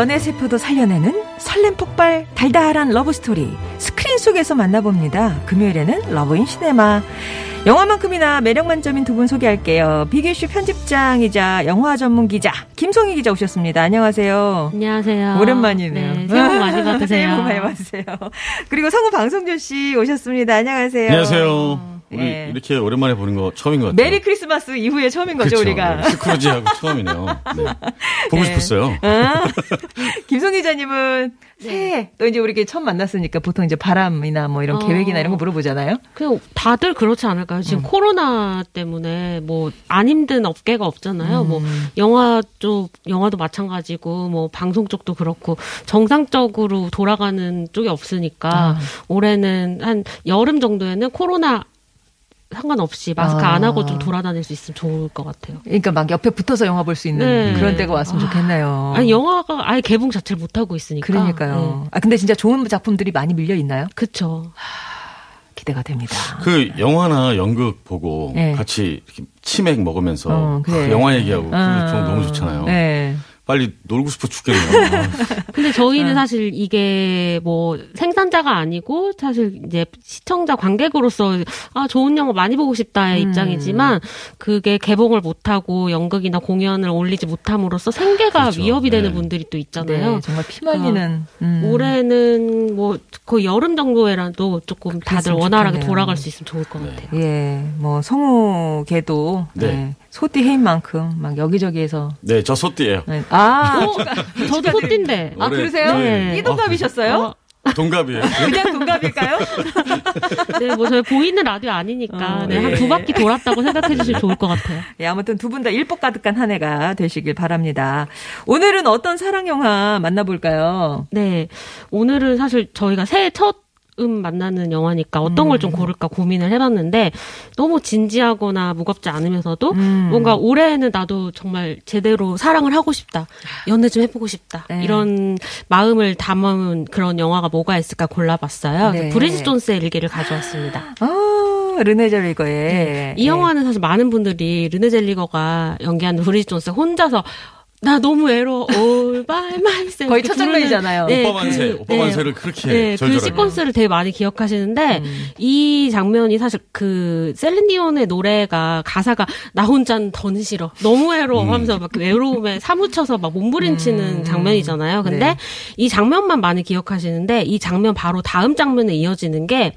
연애 세포도 살려내는 설렘 폭발 달달한 러브 스토리 스크린 속에서 만나봅니다. 금요일에는 Love in Cinema. 영화만큼이나 매력 만점인 두 분 소개할게요. 빅이슈 편집장이자 영화 전문 기자 김송희 기자 오셨습니다. 안녕하세요. 안녕하세요. 오랜만이네요. 네, 새해 복 많이 받으세요. 새해 복 많이 받으세요. 그리고 성우 방송준 씨 오셨습니다. 안녕하세요. 안녕하세요. 우리 예. 이렇게 오랜만에 보는 거 처음인 것 같아요. Merry Christmas 이후에 처음인 거죠, 그쵸. 우리가. 네, 스크루지하고 처음이네요. 네. 보고 네. 싶었어요. 아, 김송 기자님은 새해 또 이제 우리 이렇게 처음 만났으니까 보통 이제 바람이나 뭐 이런 어. 계획이나 이런 거 물어보잖아요. 그 다들 그렇지 않을까요? 지금 코로나 때문에 뭐 안 힘든 업계가 없잖아요. 뭐 영화 쪽 영화도 마찬가지고 뭐 방송 쪽도 그렇고 정상적으로 돌아가는 쪽이 없으니까 올해는 한 여름 정도에는 코로나 상관없이 마스크 아. 안 하고 좀 돌아다닐 수 있으면 좋을 것 같아요. 그러니까 막 옆에 붙어서 영화 볼 수 있는 네. 그런 때가 왔으면 좋겠네요. 아니 영화가 아예 개봉 자체를 못 하고 있으니까. 그러니까요. 네. 아 근데 진짜 좋은 작품들이 많이 밀려 있나요? 그쵸. 기대가 됩니다. 그 영화나 연극 보고 네. 같이 치맥 먹으면서 어, 그래. 그 영화 얘기하고 아. 그게 좀 너무 좋잖아요. 네. 빨리 놀고 싶어 죽겠네요. 아, 근데 저희는 사실 이게 뭐 생산자가 아니고 사실 이제 시청자 관객으로서 아 좋은 영화 많이 보고 싶다의 음. 입장이지만 그게 개봉을 못하고 연극이나 공연을 올리지 못함으로써 생계가 그렇죠. 위협이 되는 네. 분들이 또 있잖아요. 네, 정말 피말리는 음. 올해는 뭐 거의 여름 정도에라도 조금 다들 원활하게 좋겠네요. 돌아갈 수 있으면 좋을 것 네. 같아요. 예, 뭐 성우계도 네. 네, 소띠 해인 만큼 막 여기저기에서 네, 저 소띠예요. 네. 아, 저도 소띠인데. 아 그러세요? 네. 이동갑이셨어요? 어, 동갑이에요. 그냥 동갑일까요? 네, 뭐 저희 보이는 라디오 아니니까 어, 네, 한 예. 두 바퀴 돌았다고 생각해 주시면 좋을 것 같아요. 예, 아무튼 두 분 다 일복 가득한 한 해가 되시길 바랍니다. 오늘은 어떤 사랑 영화 만나볼까요? 네. 오늘은 사실 저희가 새해 첫 음 만나는 영화니까 어떤 걸 좀 고를까 고민을 해봤는데 너무 진지하거나 무겁지 않으면서도 음. 뭔가 올해는 나도 정말 제대로 사랑을 하고 싶다. 연애 좀 해보고 싶다. 네. 이런 마음을 담은 그런 영화가 뭐가 있을까 골라봤어요. 네. 브리짓 존스의 일기를 가져왔습니다. 아, 르네 젤리거의 네. 이 영화는 사실 많은 분들이 르네 젤리거가 연기하는 브리짓 존스 혼자서 나 너무 외로워 all by myself 거의 이렇게 첫 부르는 장면이잖아요. 오빠 만세, 오빠 만세를 그렇게 네, 그 절절하게. 시퀀스를 되게 많이 기억하시는데 음. 이 장면이 사실 그 셀린디온의 노래가 가사가 나 혼자는 더는 싫어 너무 외로워 음. 하면서 막 외로움에 사무쳐서 막 몸부림치는 음. 장면이잖아요. 근데 네. 이 장면만 많이 기억하시는데 이 장면 바로 다음 장면에 이어지는 게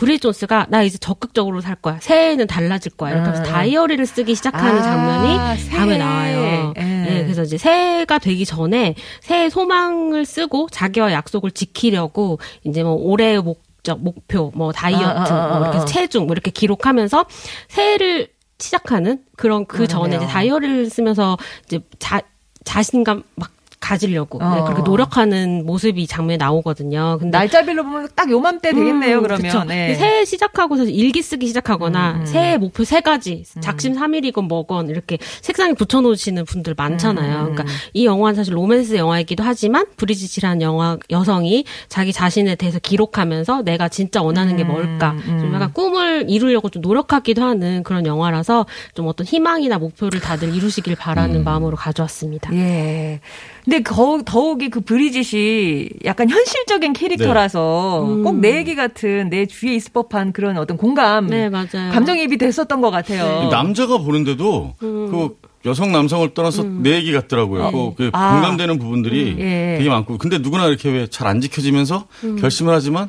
브리 존스가 나 이제 적극적으로 살 거야. 새해에는 달라질 거야. 이렇게 하면서 음. 다이어리를 쓰기 시작하는 아, 장면이 새해. 다음에 나와요. 예. 네, 그래서 이제 새해가 되기 전에 새해 소망을 쓰고 자기와 약속을 지키려고 이제 뭐 올해의 목적, 목표, 뭐 다이어트, 아, 아, 아, 뭐 이렇게 아. 체중 뭐 이렇게 기록하면서 새해를 시작하는 그런 그 전에. 이제 다이어리를 쓰면서 이제 자 자신감 막 가지려고 네, 어. 그렇게 노력하는 모습이 장면에 나오거든요. 근데 날짜별로 보면 딱 요맘때 되겠네요, 음, 그러면. 네. 새해 시작하고 사실 일기 쓰기 시작하거나 음, 음. 새해 목표 세 가지, 작심 삼일이건 뭐건 이렇게 책상에 붙여놓으시는 분들 많잖아요. 음, 그러니까 이 영화는 사실 로맨스 영화이기도 하지만 브리짓이라는 영화 여성이 자기 자신에 대해서 기록하면서 내가 진짜 원하는 게 음, 뭘까, 음. 좀 약간 꿈을 이루려고 좀 노력하기도 하는 그런 영화라서 좀 어떤 희망이나 목표를 다들 이루시길 바라는 음. 마음으로 가져왔습니다. 예. 근데 더욱, 더욱이 그 브리짓이 약간 현실적인 캐릭터라서 네. 음. 꼭내 얘기 같은 내 주위에 있을 법한 그런 어떤 공감, 네, 맞아요. 감정이입이 됐었던 것 같아요. 남자가 보는데도 음. 그 여성 남성을 떠나서 내 얘기 같더라고요. 그, 그 아. 공감되는 부분들이 음. 예. 되게 많고 근데 누구나 이렇게 왜 잘 안 지켜지면서 결심을 하지만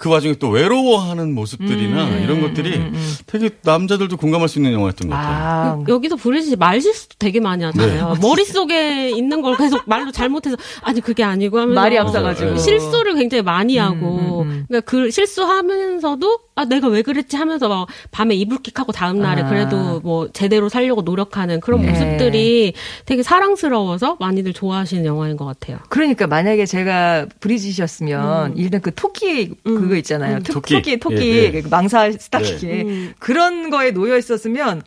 그 와중에 또 외로워하는 모습들이나 음, 이런 것들이 되게 남자들도 공감할 수 있는 영화였던 것 같아요. 아, 그 여기서 브리짓이 말실수도 되게 많이 하잖아요. 네. 머릿속에 있는 걸 계속 말로 잘못해서 아니 그게 아니고 하면서 말이 앞서가지고. 네. 실수를 굉장히 많이 하고 음, 음. 그러니까 그 실수하면서도 아 내가 왜 그랬지 하면서 막 밤에 이불킥하고 다음 날에 아. 그래도 뭐 제대로 살려고 노력하는 그런 네. 모습들이 되게 사랑스러워서 많이들 좋아하시는 영화인 것 같아요. 그러니까 만약에 제가 브리짓이었으면 일단 그 토끼 그거 있잖아요. 토, 토끼. 토끼, 토끼, 예, 예. 그 망사 스타킹 음. 그런 거에 놓여 있었으면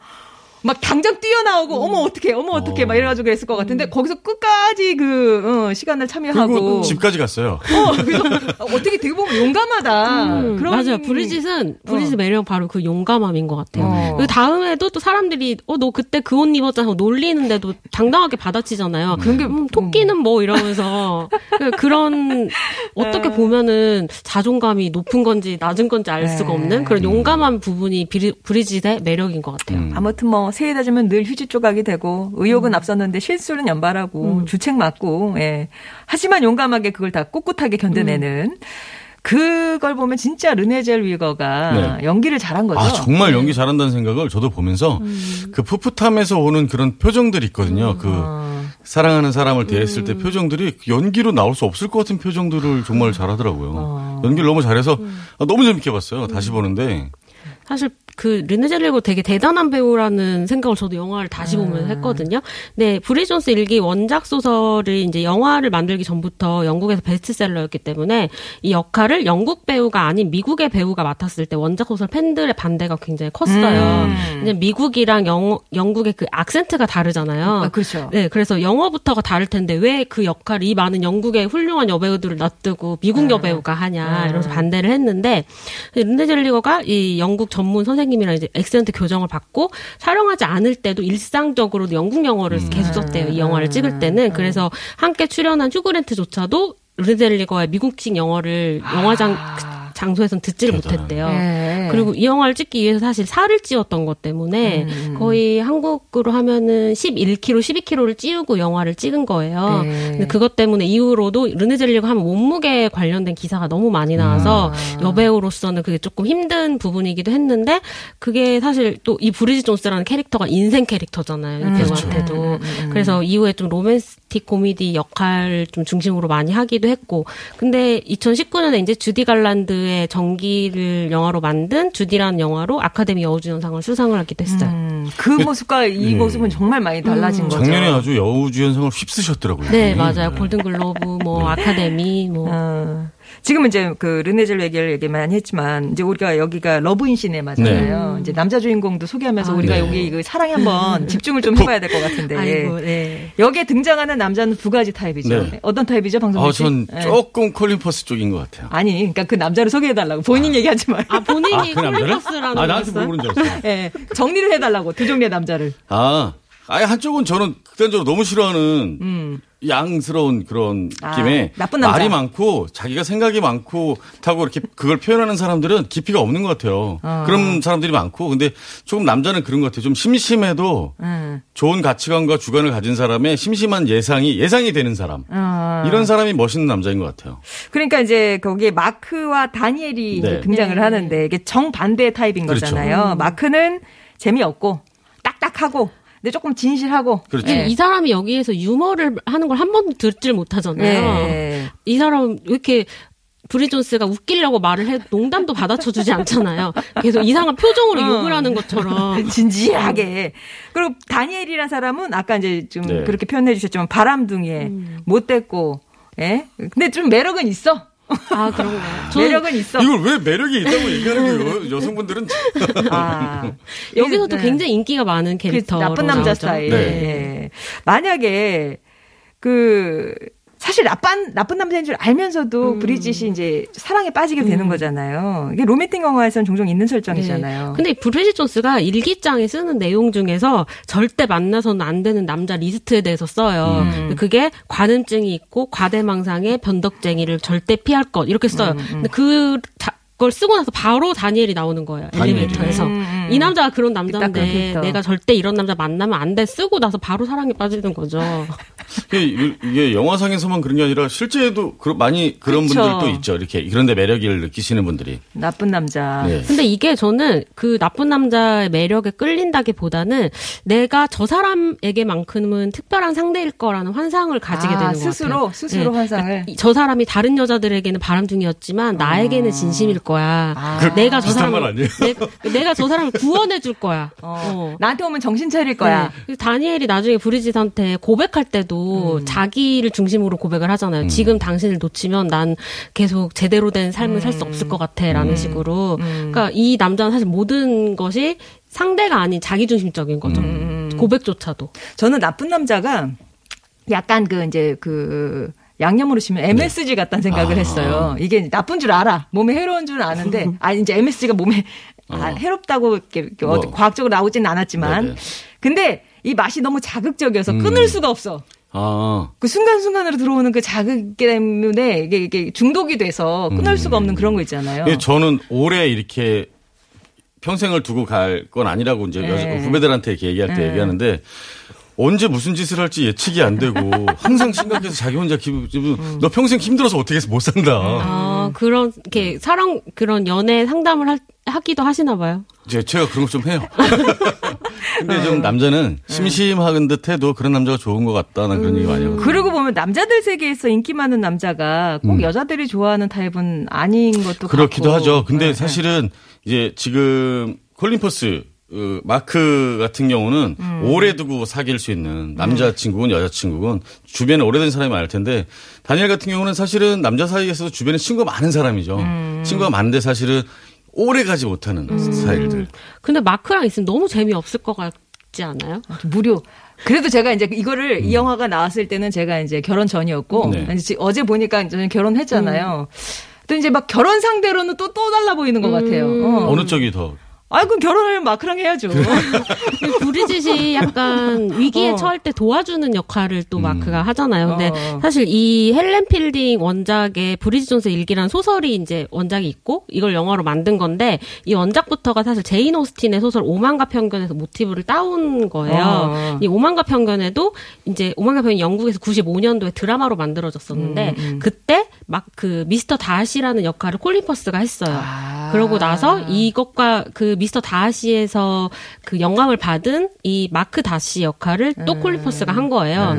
막 당장 뛰어나오고 어머 어떡해 어머 어떡해 막 이래가지고 그랬을 것 같은데 거기서 끝까지 그 어, 시간을 참여하고 집까지 갔어요. 어, 그래서 어떻게 되게 보면 용감하다. 음, 그런 맞아요. 브리짓은 브리짓 어. 매력 바로 그 용감함인 것 같아요. 어. 그 다음에도 또 사람들이 어 너 그때 그 옷 입었잖아 놀리는데도 당당하게 받아치잖아요. 그런 게 음, 토끼는 뭐 이러면서 그- 그런 어떻게 네. 보면은 자존감이 높은 건지 낮은 건지 알 수가 네. 없는 그런 용감한 부분이 브리짓의 매력인 것 같아요. 음. 아무튼 뭐 새해다 주면 늘 휴지 조각이 되고 의욕은 음. 앞섰는데 실수는 연발하고 주책 맞고 예. 하지만 용감하게 그걸 다 꿋꿋하게 견뎌내는 그걸 보면 진짜 르네 젤 위거가 네. 연기를 잘한 거죠. 아 정말 연기 잘한다는 생각을 저도 보면서 그 풋풋함에서 오는 그런 표정들이 있거든요. 그 어. 사랑하는 사람을 대했을 때 표정들이 연기로 나올 수 없을 것 같은 표정들을 정말 잘하더라고요. 어. 연기를 너무 잘해서 아, 너무 재밌게 봤어요. 다시 보는데 사실 그 르네 젤리고 되게 대단한 배우라는 생각을 저도 영화를 다시 보면서 했거든요. 근데 브리 존스 일기 원작 소설을 이제 영화를 만들기 전부터 영국에서 베스트셀러였기 때문에 이 역할을 영국 배우가 아닌 미국의 배우가 맡았을 때 원작 소설 팬들의 반대가 굉장히 컸어요. 음. 이제 미국이랑 영, 영국의 그 악센트가 다르잖아요. 아, 그렇죠. 네, 그래서 영어부터가 다를 텐데 왜 그 역할을 이 많은 영국의 훌륭한 여배우들을 놔두고 미국 여배우가 하냐 이러면서 반대를 했는데 른데 젤리거가 이 영국 전문 선생 님이랑 이제 엑센트 교정을 받고 촬영하지 않을 때도 일상적으로 영국 영어를 계속 썼대요. 이 영화를 찍을 때는. 그래서 함께 출연한 휴그랜트조차도 른데 젤리거의 미국식 영어를 영화장 장소에선 듣지를 못했대요. 예. 그리고 이 영화를 찍기 위해서 사실 살을 찌웠던 것 때문에 음. 거의 한국으로 하면은 11kg, 12kg를 찌우고 영화를 찍은 거예요. 네. 근데 그것 때문에 이후로도 르네젤리가 하면 몸무게 관련된 기사가 너무 많이 나와서 음. 여배우로서는 그게 조금 힘든 부분이기도 했는데 그게 사실 또 이 브리지 존스라는 캐릭터가 인생 캐릭터잖아요. 음. 이 그렇죠. 배우한테도. 그래서 이후에 좀 로맨스틱 코미디 역할 좀 중심으로 많이 하기도 했고 근데 2019년에 이제 주디 갈란드 의 전기를 영화로 만든 주디라는 영화로 아카데미 여우주연상을 수상을 하기도 했어요. 음, 그 모습과 이 네. 모습은 정말 많이 달라진 거죠. 작년에 아주 여우주연상을 휩쓰셨더라고요. 네, 음. 맞아요. 골든글로브, 뭐, 아카데미, 뭐. 어, 지금은 이제 그 르네젤 얘기를 얘기 많이 했지만 이제 우리가 여기가 Love in Cinema잖아요. 이제 남자 주인공도 소개하면서 아, 우리가 네. 여기 그 사랑에 한번 집중을 좀 해봐야 될 것 같은데. 아이고, 네. 여기에 등장하는 남자는 두 가지 타입이죠. 네. 어떤 타입이죠, 방송국 아, 씨? 전 네. 조금 콜린 퍼스 쪽인 것 같아요. 아니, 그러니까 그 남자를 소개해달라고 본인 얘기하지 말고. 아, 본인이 아, 그 남자를? 콜린 퍼스라는 아, 나한테? 물어보는 줄 알았어요. 예, 정리를 해달라고 두 종류의 남자를. 아, 아예 한쪽은 저는 극단적으로 너무 싫어하는 음. 양스러운 그런 아, 느낌의 나쁜 남자. 말이 많고 자기가 생각이 많고 타고 이렇게 그걸 표현하는 사람들은 깊이가 없는 것 같아요. 어. 그런 사람들이 많고 근데 조금 남자는 그런 것 같아요. 좀 심심해도 음. 좋은 가치관과 주관을 가진 사람의 심심한 예상이 예상이 되는 사람. 어. 이런 사람이 멋있는 남자인 것 같아요. 그러니까 이제 거기에 마크와 다니엘이 네. 등장을 네. 하는데 이게 정반대의 타입인 그렇죠. 거잖아요. 마크는 재미없고 딱딱하고 근데 조금 진실하고 그렇죠. 예. 이 사람이 여기에서 유머를 하는 걸 한 번도 듣질 못하잖아요. 예. 이 사람 왜 이렇게 브리 존스가 웃기려고 말을 해 농담도 받아쳐주지 않잖아요. 계속 이상한 표정으로 어. 욕을 하는 것처럼. 진지하게. 그리고 다니엘이라는 사람은 아까 이제 좀 네. 그렇게 표현해 주셨지만 바람둥이에 음. 못됐고, 예? 근데 좀 매력은 있어. 아 그런가요? 매력은 있어. 이걸 왜 매력이 있다고 얘기하는 거예요? 여성분들은 아. 여기서 도 네. 굉장히 인기가 많은 그 캐릭터. 나쁜 남자 스타일. 네. 예. 만약에 그 사실 나쁜 나쁜 남자인 줄 알면서도 음. 브리짓이 이제 사랑에 빠지게 되는 거잖아요. 이게 로맨틱 영화에서는 종종 있는 설정이잖아요. 네. 근데 브리짓 존스가 일기장에 쓰는 내용 중에서 절대 만나서는 안 되는 남자 리스트에 대해서 써요. 음. 그게 관음증이 있고 과대망상의 변덕쟁이를 절대 피할 것 이렇게 써요. 음, 근데 그 자- 그걸 쓰고 나서 바로 다니엘이 나오는 거예요. 다니엘이. 엘리베이터에서. 음, 음. 이 남자가 그런 남자인데. 내가 절대 이런 남자 만나면 안 돼 쓰고 나서 바로 사랑에 빠지는 거죠. 이게, 이게 영화상에서만 그런 게 아니라 실제에도 많이 그런 그쵸. 분들도 있죠. 이렇게 이런데 매력을 느끼시는 분들이. 나쁜 남자. 네. 근데 이게 저는 그 나쁜 남자의 매력에 끌린다기보다는 내가 저 사람에게만큼은 특별한 상대일 거라는 환상을 가지게 아, 되는 것 스스로 같아요. 스스로 네. 환상을. 이- 저 사람이 다른 여자들에게는 바람둥이였지만 나에게는 진심일 거야. 아. 내가 저 사람을? 내, 내가 저 사람을 구원해 줄 거야. 어. 어. 나한테 오면 정신 차릴 거야. 네. 다니엘이 나중에 브리짓한테 고백할 때도 음. 자기를 중심으로 고백을 하잖아요. 지금 당신을 놓치면 난 계속 제대로 된 삶을 살수 없을 것 같아라는 식으로. 음. 그러니까 이 남자는 사실 모든 것이 상대가 아닌 자기 중심적인 거죠. 음. 고백조차도. 저는 나쁜 남자가 약간 그 이제 그 양념으로 치면 MSG 같다는 생각을 아. 했어요. 이게 나쁜 줄 알아. 몸에 해로운 줄 아는데 아 이제 MSG가 몸에 아, 어. 해롭다고 이렇게, 이렇게 뭐. 과학적으로 나오지는 않았지만 네네. 근데 이 맛이 너무 자극적이어서 음. 끊을 수가 없어. 아, 그 순간순간으로 들어오는 그 자극 때문에 이게, 이게 중독이 돼서 끊을 수가 없는 그런 거 있잖아요. 예, 저는 오래 이렇게 평생을 두고 갈 건 아니라고 이제 여자- 네. 후배들한테 이렇게 얘기할 때 네. 얘기하는데 언제 무슨 짓을 할지 예측이 안 되고 항상 심각해서 자기 혼자 기분 기분 너 평생 힘들어서 어떻게 해서 못 산다. 아, 그런, 이렇게 사랑, 그런 연애 상담을 할- 하기도 하시나 봐요. 제 제가 그런 거 좀 해요. 근데 좀 남자는 심심한 듯해도 그런 남자가 좋은 것 같다는 그런 얘기 많이 하거든요. 그러고 보면 남자들 세계에서 인기 많은 남자가 꼭 여자들이 좋아하는 타입은 아닌 것도 음. 그렇기도 같고. 하죠. 근데 네, 사실은 이제 지금 콜린퍼스 어, 마크 같은 경우는 오래 두고 사귈 수 있는 남자친구군 여자친구군 주변에 오래된 사람이 많을 텐데 다니엘 같은 경우는 사실은 남자 사이에서도 주변에 친구가 많은 사람이죠. 친구가 많은데 사실은 오래 가지 못하는 스타일들. 근데 마크랑 있으면 너무 재미없을 것 같지 않아요? 네. 무료. 그래도 제가 이제 이거를 이 영화가 나왔을 때는 제가 이제 결혼 전이었고 네. 어제 보니까 저는 결혼했잖아요. 또 이제 막 결혼 상대로는 또또 달라 보이는 것 같아요. 어. 어느 쪽이 더 아, 그럼 결혼을 마크랑 해야죠. 브리짓이 약간 위기에 어. 처할 때 도와주는 역할을 또 마크가 하잖아요. 근데 어. 사실 이 헬렌 필딩 원작의 브리짓 존스 일기라는 소설이 이제 원작이 있고 이걸 영화로 만든 건데 이 원작부터가 사실 제인 오스틴의 소설 오만과 편견에서 모티브를 따온 거예요. 어. 이 오만과 편견에도 이제 오만과 편견이 영국에서 95년도에 드라마로 만들어졌었는데 음, 그때 막 그 미스터 다시라는 역할을 콜린 퍼스가 했어요. 아. 그러고 나서 이것과 그 미스터 다시에서 그 영감을 받은 이 마크 다시 역할을 또 콜린 퍼스가 한 거예요.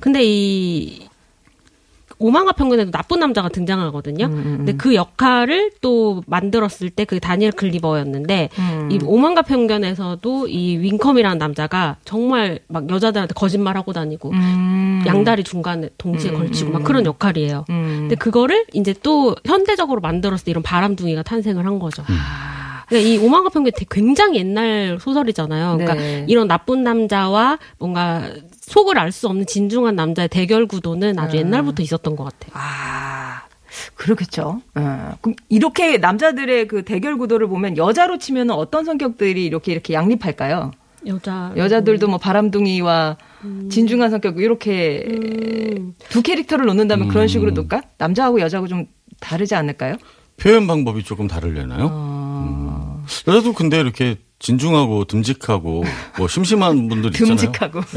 근데 이 오만과 편견에도 나쁜 남자가 등장하거든요. 근데 그 역할을 또 만들었을 때 그게 다니엘 클리버였는데 이 오만과 편견에서도 이 윙컴이라는 남자가 정말 막 여자들한테 거짓말하고 다니고 음. 양다리 중간에 동시에 걸치고 막 그런 역할이에요. 음. 근데 그거를 이제 또 현대적으로 만들었을 때 이런 바람둥이가 탄생을 한 거죠. 그러니까 이 오만과 편견 되게 굉장히 옛날 소설이잖아요. 그러니까 네. 이런 나쁜 남자와 뭔가 속을 알 수 없는 진중한 남자의 대결 구도는 아주 옛날부터 있었던 것 같아요. 아, 그렇겠죠. 어. 그럼 이렇게 남자들의 그 대결 구도를 보면 여자로 치면 어떤 성격들이 이렇게 이렇게 양립할까요? 여자 여자들도 뭐 바람둥이와 진중한 성격 이렇게 음. 두 캐릭터를 놓는다면 그런 식으로 놓을까? 남자하고 여자하고 좀 다르지 않을까요? 표현 방법이 조금 다르려나요? 어, 음. 여자도 근데 이렇게 진중하고 듬직하고 뭐 심심한 분들 있잖아요. 듬직하고.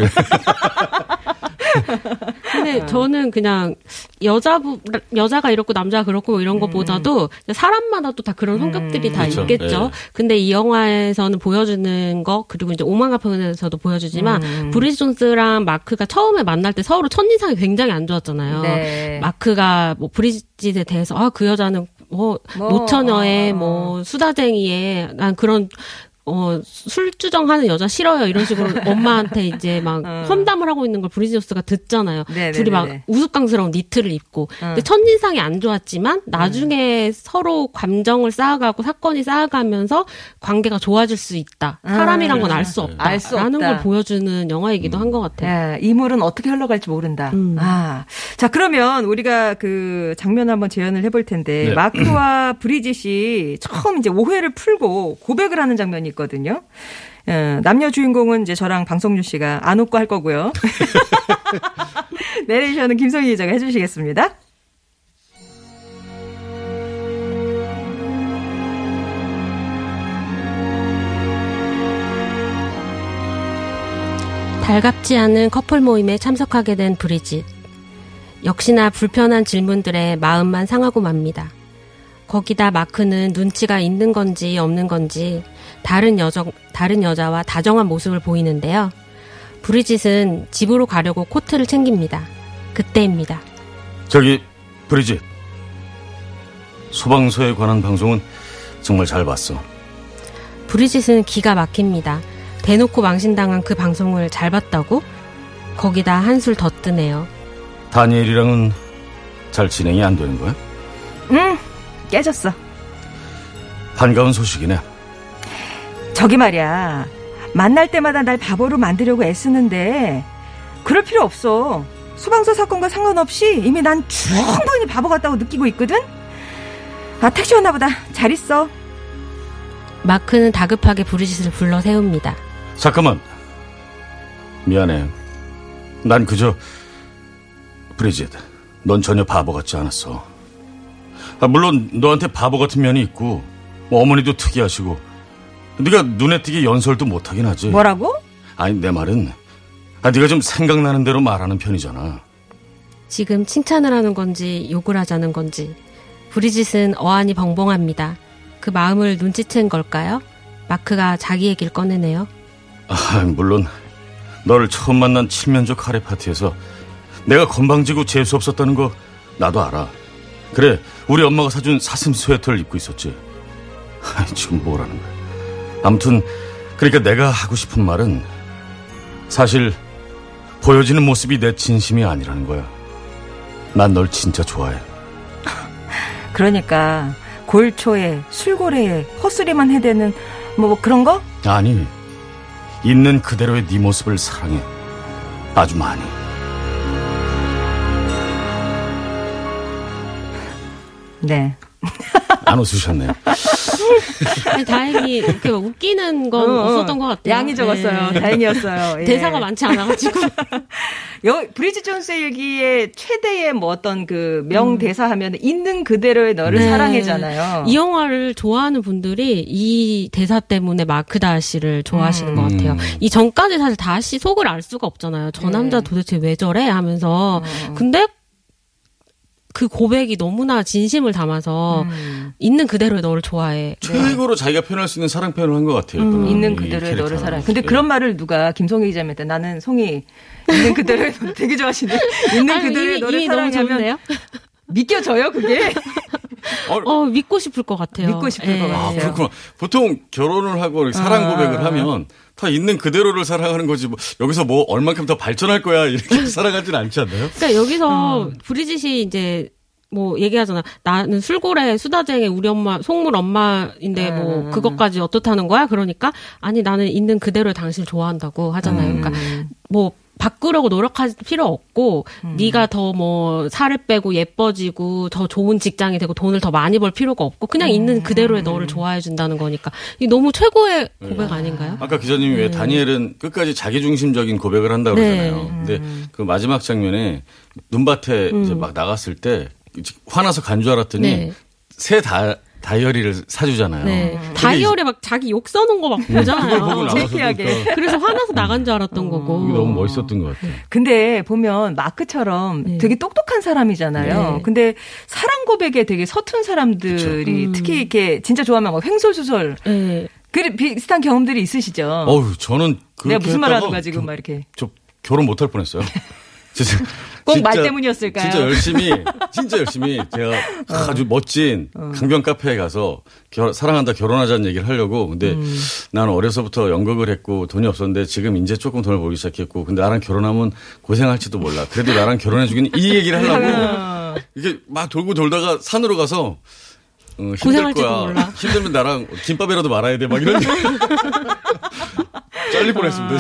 근데 저는 그냥 여자부 여자가 이렇고 남자가 그렇고 뭐 이런 것보다도 사람마다 또 다 그런 성격들이 다 그렇죠. 있겠죠. 네. 근데 이 영화에서는 보여주는 거 그리고 이제 오만과 편견에서도 보여주지만 브리짓 존스랑 마크가 처음에 만날 때 서로 첫인상이 굉장히 안 좋았잖아요. 네. 마크가 뭐 브리짓에 대해서 아 그 여자는 뭐, 뭐, 노처녀에 어. 뭐 수다쟁이에 난 그런 어, 술 주정하는 여자 싫어요. 이런 식으로 엄마한테 이제 막 험담을 하고 있는 걸 브리짓 존스가 듣잖아요. 어. 네네네네. 둘이 막 우스꽝스러운 니트를 입고. 근데 첫인상이 안 좋았지만 나중에 서로 감정을 쌓아가고 사건이 쌓아가면서 관계가 좋아질 수 있다. 사람이란 건 알 수 없다. 알수 라는 없다. 걸 보여주는 영화이기도 한것 같아요. 예, 이물은 어떻게 흘러갈지 모른다. 음. 아, 자 그러면 우리가 그 장면 한번 재현을 해볼 텐데 네. 마크와 브리짓이 처음 이제 오해를 풀고 고백을 하는 장면이 있거든요. 예, 남녀 주인공은 이제 저랑 방송준 씨가 안 웃고 할 거고요. 내레이션은 김성희 기자가 해주시겠습니다. 달갑지 않은 커플 모임에 참석하게 된 브리짓. 역시나 불편한 질문들에 마음만 상하고 맙니다. 거기다 마크는 눈치가 있는 건지 없는 건지 다른 여자, 다른 여자와 다정한 모습을 보이는데요. 브리짓은 집으로 가려고 코트를 챙깁니다. 그때입니다. 저기 브리짓 소방서에 관한 방송은 정말 잘 봤어. 브리짓은 기가 막힙니다. 대놓고 망신당한 그 방송을 잘 봤다고? 거기다 한술 더 뜨네요. 다니엘이랑은 잘 진행이 안 되는 거야? 응, 깨졌어. 반가운 소식이네. 저기 말이야. 만날 때마다 날 바보로 만들려고 애쓰는데 그럴 필요 없어. 소방서 사건과 상관없이 이미 난 충분히 바보 같다고 느끼고 있거든. 아 택시 왔나 보다. 잘 있어. 마크는 다급하게 브리짓을 불러 세웁니다. 잠깐만. 미안해. 난 그저 브리짓, 넌 전혀 바보 같지 않았어. 아, 물론 너한테 바보 같은 면이 있고 뭐 어머니도 특이하시고 네가 눈에 띄게 연설도 못하긴 하지. 뭐라고? 아니 내 말은 아, 네가 좀 생각나는 대로 말하는 편이잖아. 지금 칭찬을 하는 건지 욕을 하자는 건지 브리짓은 어안이 벙벙합니다. 그 마음을 눈치챈 걸까요? 마크가 자기 얘기를 꺼내네요. 아, 물론 너를 처음 만난 칠면조 카레 파티에서 내가 건방지고 재수 없었다는 거 나도 알아. 그래, 우리 엄마가 사준 사슴 스웨터를 입고 있었지. 아, 지금 뭐라는 거야. 아무튼 그러니까 내가 하고 싶은 말은 사실 보여지는 모습이 내 진심이 아니라는 거야. 난 널 진짜 좋아해. 그러니까 골초에 술고래에 헛소리만 해대는 뭐, 뭐 그런 거? 아니, 있는 그대로의 네 모습을 사랑해. 아주 많이. 네. 안 웃으셨네요. 아니, 다행히 이렇게 막 웃기는 건 어, 어. 없었던 것 같아요. 양이 적었어요. 네. 다행이었어요. 예. 대사가 많지 않아가지고. 여, 브리짓 존스 일기의 최대의 뭐 어떤 그 명대사 하면 있는 그대로의 너를 네. 사랑해잖아요. 이 영화를 좋아하는 분들이 이 대사 때문에 마크 다시를 좋아하시는 것 같아요. 이 전까지 사실 다시 속을 알 수가 없잖아요. 저 네. 남자 도대체 왜 저래? 하면서. 어. 근데 그 고백이 너무나 진심을 담아서 음. 있는 그대로의 너를 좋아해. 최고로 자기가 표현할 수 있는 사랑 표현을 한 것 같아요. 이분은. 있는 이 그대로의 너를. 사랑해. 근데 예. 그런 말을 누가 김송희 기자한테 나는 송이 있는 그대로의 너 되게 좋아하시네. 있는 아니, 그대로의 이미, 너를 이미 사랑하면? 믿겨져요 그게? 어, 믿고 싶을 것 같아요. 믿고 싶을 것 예. 아, 같아요. 그렇구나. 보통 결혼을 하고 사랑 아. 고백을 하면 다 있는 그대로를 사랑하는 거지. 뭐 여기서 뭐 얼만큼 더 발전할 거야 이렇게 살아가진 않지 않나요? 그러니까 여기서 어. 브리짓이 이제 뭐 얘기하잖아. 나는 술고래 수다쟁이 우리 엄마 속물 엄마인데 뭐 음. 그것까지 어떻다는 거야? 그러니까 아니 나는 있는 그대로 당신을 좋아한다고 하잖아요. 음. 그러니까 뭐 바꾸려고 노력할 필요 없고 음. 네가 더 뭐 살을 빼고 예뻐지고 더 좋은 직장이 되고 돈을 더 많이 벌 필요가 없고 그냥 음. 있는 그대로의 너를 좋아해 준다는 거니까 이 너무 최고의 고백 아닌가요? 아까 기자님이 왜 다니엘은 끝까지 자기중심적인 고백을 한다고 네. 그러잖아요. 근데 그 마지막 장면에 눈밭에 이제 막 나갔을 때 화나서 간 줄 알았더니 네. 새 다, 다이어리를 사주잖아요. 네. 다이어리에 막 자기 욕 써놓은 거막 그걸 보고 보잖아요. 창피하게. 그러니까 그래서 화나서 나간 줄 알았던 거고. 이게 너무 멋있었던 것 같아요. 근데 보면 마크처럼 네. 되게 똑똑한 사람이잖아요. 네. 근데 사랑 고백에 되게 서툰 사람들이 음. 특히 이렇게 진짜 좋아하면 막 횡설수설 네. 그 비슷한 경험들이 있으시죠. 어우, 저는 그렇게 내가 무슨 말 하는 거야 지금 저- 막 이렇게. 저 결혼 못 할 뻔했어요. 꼭 말 때문이었을까요? 어. 진짜 열심히, 진짜 열심히 제가 아주 멋진 강변 카페에 가서 결- 사랑한다, 결혼하자는 얘기를 하려고. 근데 음. 나는 어려서부터 연극을 했고 돈이 없었는데 지금 이제 조금 돈을 벌기 시작했고 근데 나랑 결혼하면 고생할지도 몰라. 그래도 나랑 결혼해주긴 이 얘기를 하려고 이게 막 돌고 돌다가 산으로 가서 어, 힘들 고생할지도 거야. 몰라. 힘들면 나랑 김밥이라도 말아야 돼. 막 이런. 잘릴 뻔했습니다.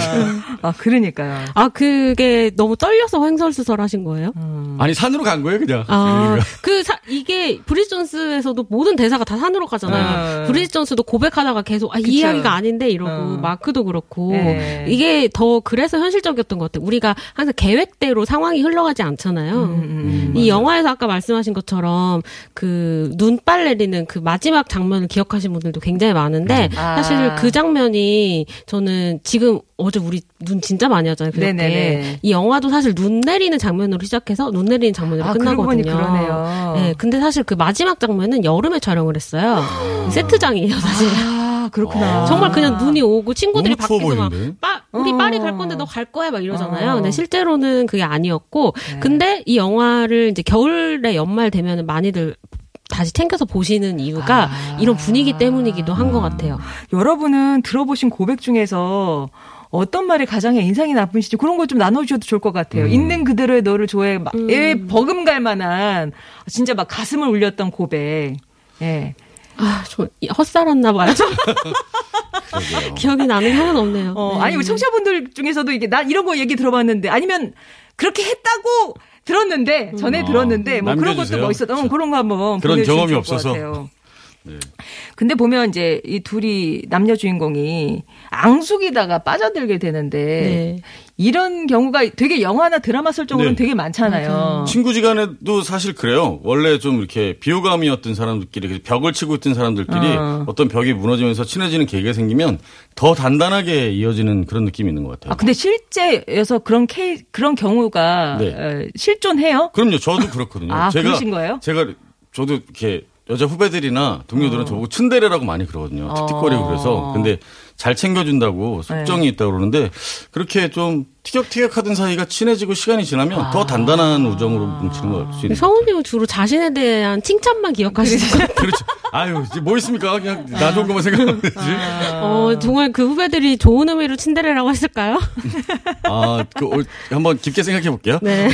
아 그러니까요. 아, 그게 너무 떨려서 횡설수설 하신 거예요? 아니 산으로 간 거예요 그냥. 아, 그, 사, 이게, 브리짓 존스에서도 모든 대사가 다 산으로 가잖아요. 어. 브리짓 존스도 고백하다가 계속, 아, 이. 이야기가 아닌데, 이러고, 어. 마크도 그렇고, 네. 이게 더 그래서 현실적이었던 것 같아요. 우리가 항상 계획대로 상황이 흘러가지 않잖아요. 음, 이 영화에서 아까 말씀하신 것처럼, 그, 눈발 내리는 그 마지막 장면을 기억하신 분들도 굉장히 많은데, 아. 사실 그 장면이 저는 지금 어제 우리 눈 진짜 많이 왔잖아요. 그렇게 네네네. 이 영화도 사실 눈 내리는 장면으로 시작해서 눈 내리는 장면으로 아, 끝나거든요. 그러네요. 네, 근데 사실 그 마지막 장면은 여름에 촬영을 했어요. 세트장이에요, 사실. 아, 그렇구나. 정말 그냥 눈이 오고 친구들이 밖에서 막? 빠, 우리 어. 파리 갈 건데 너 갈 거야 막 이러잖아요. 어. 근데 실제로는 그게 아니었고 네. 근데 이 영화를 이제 겨울에 연말 되면은 많이들 다시 챙겨서 보시는 이유가 아. 이런 분위기 때문이기도 한것 같아요. 여러분은 들어보신 고백 중에서 어떤 말이 가장 인상이 나쁘신지 그런 거좀 나눠주셔도 좋을 것 같아요. 음. 있는 그대로의 너를 좋아해. 막, 음. 예, 버금갈 만한, 진짜 막 가슴을 울렸던 고백. 예. 아, 저 헛살았나 봐요. 기억이 나는 게 하나도 없네요. 어, 네. 아니, 청취자분들 중에서도 이게 난 이런 거 얘기 들어봤는데 아니면 그렇게 했다고 들었는데, 전에 음. 들었는데, 뭐 그런 것도 남겨주세요. 멋있었다. 어, 그런 거 한번. 그런 경험이 없어서. 네. 근데 보면 이제 이 둘이 남녀 주인공이 앙숙이다가 빠져들게 되는데 네. 이런 경우가 되게 영화나 드라마 설정으로는 네. 되게 많잖아요. 친구지간에도 사실 그래요. 원래 좀 이렇게 비호감이었던 사람들끼리 벽을 치고 있던 사람들끼리 어. 어. 떤 벽이 무너지면서 친해지는 계기가 생기면 더 단단하게 이어지는 그런 느낌이 있는 것 같아요. 아 근데 실제여서 그런 케이 그런 경우가 네. 어, 실존해요? 그럼요. 저도 그렇거든요. 아, 제가 그러신 거예요? 제가 저도 이렇게 여자 후배들이나 동료들은 저보고 츤데레라고 많이 그러거든요. 어. 틱틱거리고 그래서. 근데 잘 챙겨준다고 속정이 네. 있다고 그러는데 그렇게 좀 티격태격하던 사이가 친해지고 시간이 지나면 더 단단한 우정으로 뭉치는 걸 수 있는 것 성우님은 주로 자신에 대한 칭찬만 기억하시는. 같아요. 그렇죠. 아유, 이제 뭐 있습니까? 그냥 나 좋은 것만 생각하면 되지. 어, 정말 그 후배들이 좋은 의미로 친데레라고 했을까요? 아, 그, 어, 한번 깊게 생각해 볼게요. 네.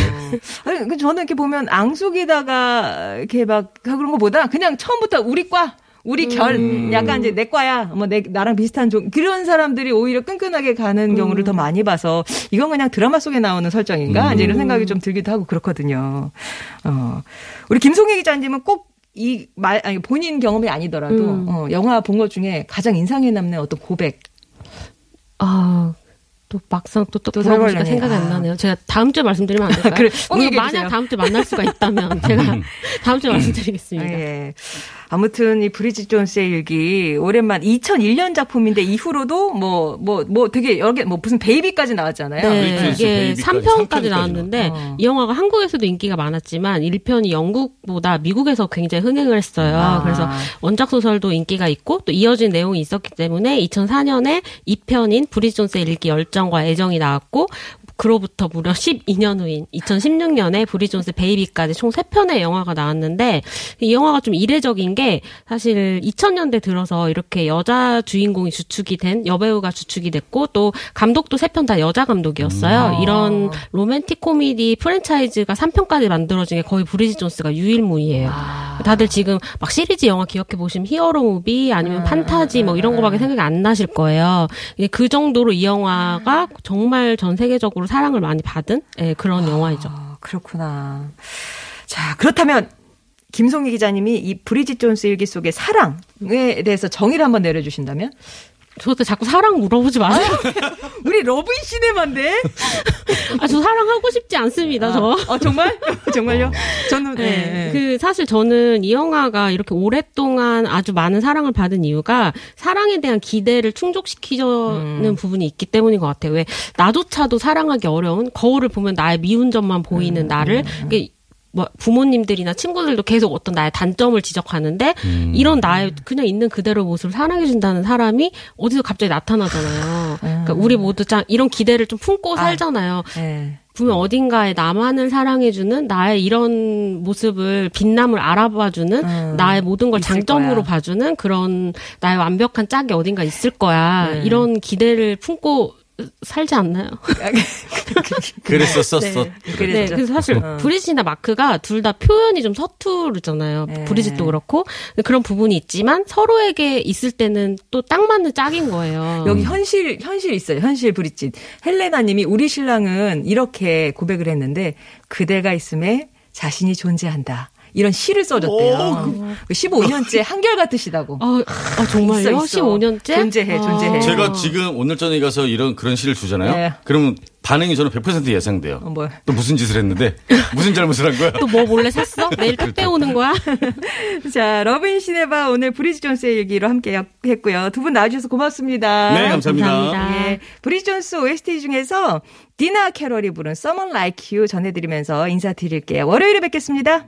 아니, 그 저는 이렇게 보면 앙숙이다가 이렇게 막 그런 거보다 그냥 처음부터 우리 과 우리 결 약간 이제 내 과야 뭐 내 나랑 비슷한 종 그런 사람들이 오히려 끈끈하게 가는 경우를 더 많이 봐서 이건 그냥 드라마 속에 나오는 설정인가? 이제 이런 생각이 좀 들기도 하고 그렇거든요. 어. 우리 김송혜 기자님은 꼭 이 말 아니 본인 경험이 아니더라도 음. 어, 영화 본 것 중에 가장 인상에 남는 어떤 고백. 아, 또 막상 또, 또, 또 물어보니까. 생각이 아. 안 나네요. 제가 다음 주에 말씀드리면 안 될까요? 그래, 꼭 오늘 만약 주세요. 다음 주에 만날 수가 있다면 제가 다음 주에 말씀드리겠습니다. 예. 아무튼 이 브리짓 존스의 일기 오랜만 2001년 작품인데 이후로도 뭐뭐뭐 되게 여러 개 뭐 무슨 베이비까지 나왔잖아요. 네, 이게 베이비까지 3편까지 3편까지 나왔는데 어. 이 영화가 한국에서도 인기가 많았지만 1편이 영국보다 미국에서 굉장히 흥행을 했어요. 아. 그래서 원작 소설도 인기가 있고 또 이어진 내용이 있었기 때문에 2004년에 2편인 브리짓 존스의 일기 열정 과 애정이 나왔고 그로부터 무려 12년 후인 2016년에 브리짓 존스 베이비까지 총 3편의 영화가 나왔는데 이 영화가 좀 이례적인 게 사실 2000년대 들어서 이렇게 여자 주인공이 주축이 된 여배우가 주축이 됐고 또 감독도 3편 다 여자 감독이었어요. 이런 로맨틱 코미디 프랜차이즈가 3편까지 만들어진 게 거의 브리짓 존스가 유일무이예요. 다들 지금 막 시리즈 영화 기억해 보시면 hero movie 아니면 판타지 뭐 이런 거밖에 생각이 안 나실 거예요. 그 정도로 이 영화가 정말 전 세계적으로 사랑을 많이 받은 예, 그런 영화이죠. 아, 그렇구나. 자, 그렇다면 김송희 기자님이 이 브리짓 존스 일기 속의 사랑에 대해서 정의를 한번 내려주신다면? 저한테 자꾸 사랑 물어보지 마세요. 우리 러브인 시네마인데? 아, 저 사랑하고 싶지 않습니다, 저. 어, 정말? 정말요? 저는, 네. 네. 그 사실 저는 이 영화가 이렇게 오랫동안 아주 많은 사랑을 받은 이유가 사랑에 대한 기대를 충족시키려는 음. 부분이 있기 때문인 것 같아요. 왜 나조차도 사랑하기 어려운 거울을 보면 나의 미운 점만 보이는 음. 나를 이게 뭐 부모님들이나 친구들도 계속 어떤 나의 단점을 지적하는데 이런 나의 그냥 있는 그대로 모습을 사랑해 준다는 사람이 어디서 갑자기 나타나잖아요. 그러니까 우리 모두 짱 이런 기대를 좀 품고 아. 살잖아요. 네. 분명 어딘가에 나만을 사랑해주는 나의 이런 모습을 빛남을 알아봐주는 음, 나의 모든 걸 장점으로 거야. 봐주는 그런 나의 완벽한 짝이 어딘가 있을 거야 네. 이런 기대를 품고 살지 않나요? 그랬었었어. 네. 네, 그랬죠. 그래서 사실 어. 브리짓이나 마크가 둘 다 표현이 좀 서투르잖아요. 네. 브리짓도 그렇고 그런 부분이 있지만 서로에게 있을 때는 또 딱 맞는 짝인 거예요. 여기 현실, 현실 있어요. 현실 브릿짓. 헬레나 님이 우리 신랑은 이렇게 고백을 했는데, 그대가 있음에 자신이 존재한다. 이런 시를 써줬대요. 15년째 한결같으시다고. 아, 아, 정말요? 있어, 있어. 15년째? 존재해, 존재해. 제가 지금 오늘 저녁에 가서 이런 그런 시를 주잖아요. 네. 그러면 반응이 저는 100% 예상돼요. 어. 또 무슨 짓을 했는데 무슨 잘못을 한 거야? 또 뭐 몰래 샀어? 내일 택배 오는 거야? 자, 러브인 시네마 오늘 브리짓 존스의 일기로 함께 했고요. 두 분 나와주셔서 고맙습니다. 네, 감사합니다. 감사합니다. 예, 브리짓 존스 OST 중에서 디나 캐럴이 부른 Someone Like You 전해드리면서 인사드릴게요. 월요일에 뵙겠습니다.